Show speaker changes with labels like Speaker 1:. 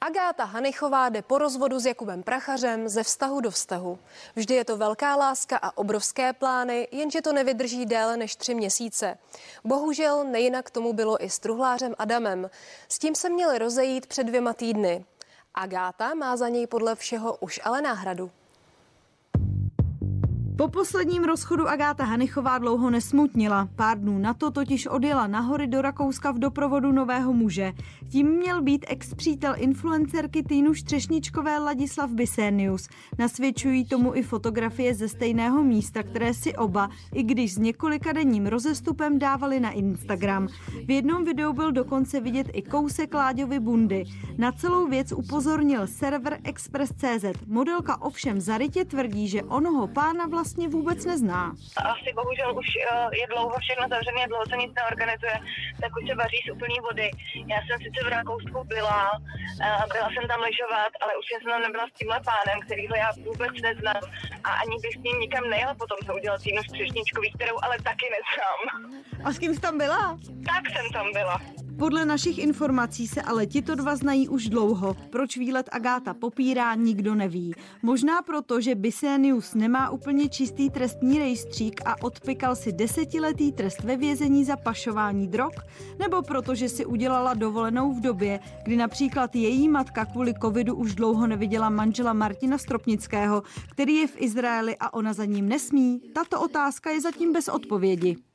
Speaker 1: Agáta Hanichová jde po rozvodu s Jakubem Prachařem ze vztahu do vztahu. Vždy je to velká láska a obrovské plány, jenže to nevydrží déle než tři měsíce. Bohužel nejinak tomu bylo i s truhlářem Adamem. S tím se měli rozejít před dvěma týdny. Agáta má za něj podle všeho už ale náhradu.
Speaker 2: Po posledním rozchodu Agáta Hanichová dlouho nesmutnila. Pár dnů na to totiž odjela nahory do Rakouska v doprovodu nového muže. Tím měl být ex-přítel influencerky Týnu Štřešničkové Ladislav Bisenius. Nasvědčují tomu i fotografie ze stejného místa, které si oba, i když s několika denním rozestupem dávali na Instagram. V jednom videu byl dokonce vidět i kousek Láďovy bundy. Na celou věc upozornil server Express.cz. Modelka ovšem zarytě tvrdí, že onoho pána vlastně vlastně vůbec nezná.
Speaker 3: Asi bohužel už eh, je dlouho všechno zavřené, dlouho se nic neorganizuje, tak už se vaří z úplný vody. Já jsem sice v Rakousku byla, eh, byla jsem tam lyžovat, ale už jsem tam nebyla s tímhle pánem, kterýho já vůbec neznám a ani bych s ním nikam nejel potom, co udělal Týnu Střešničkový, kterou ale taky neznám.
Speaker 2: A s kým jsi tam byla?
Speaker 3: Tak jsem tam byla.
Speaker 2: Podle našich informací se ale tito dva znají už dlouho. Proč výlet Agáta popírá, nikdo neví. Možná proto, že Bisenius nemá úplně čistý trestní rejstřík a odpikal si desetiletý trest ve vězení za pašování drog, nebo proto, že si udělala dovolenou v době, kdy například její matka kvůli covidu už dlouho neviděla manžela Martina Stropnického, který je v Izraeli a ona za ním nesmí? Tato otázka je zatím bez odpovědi.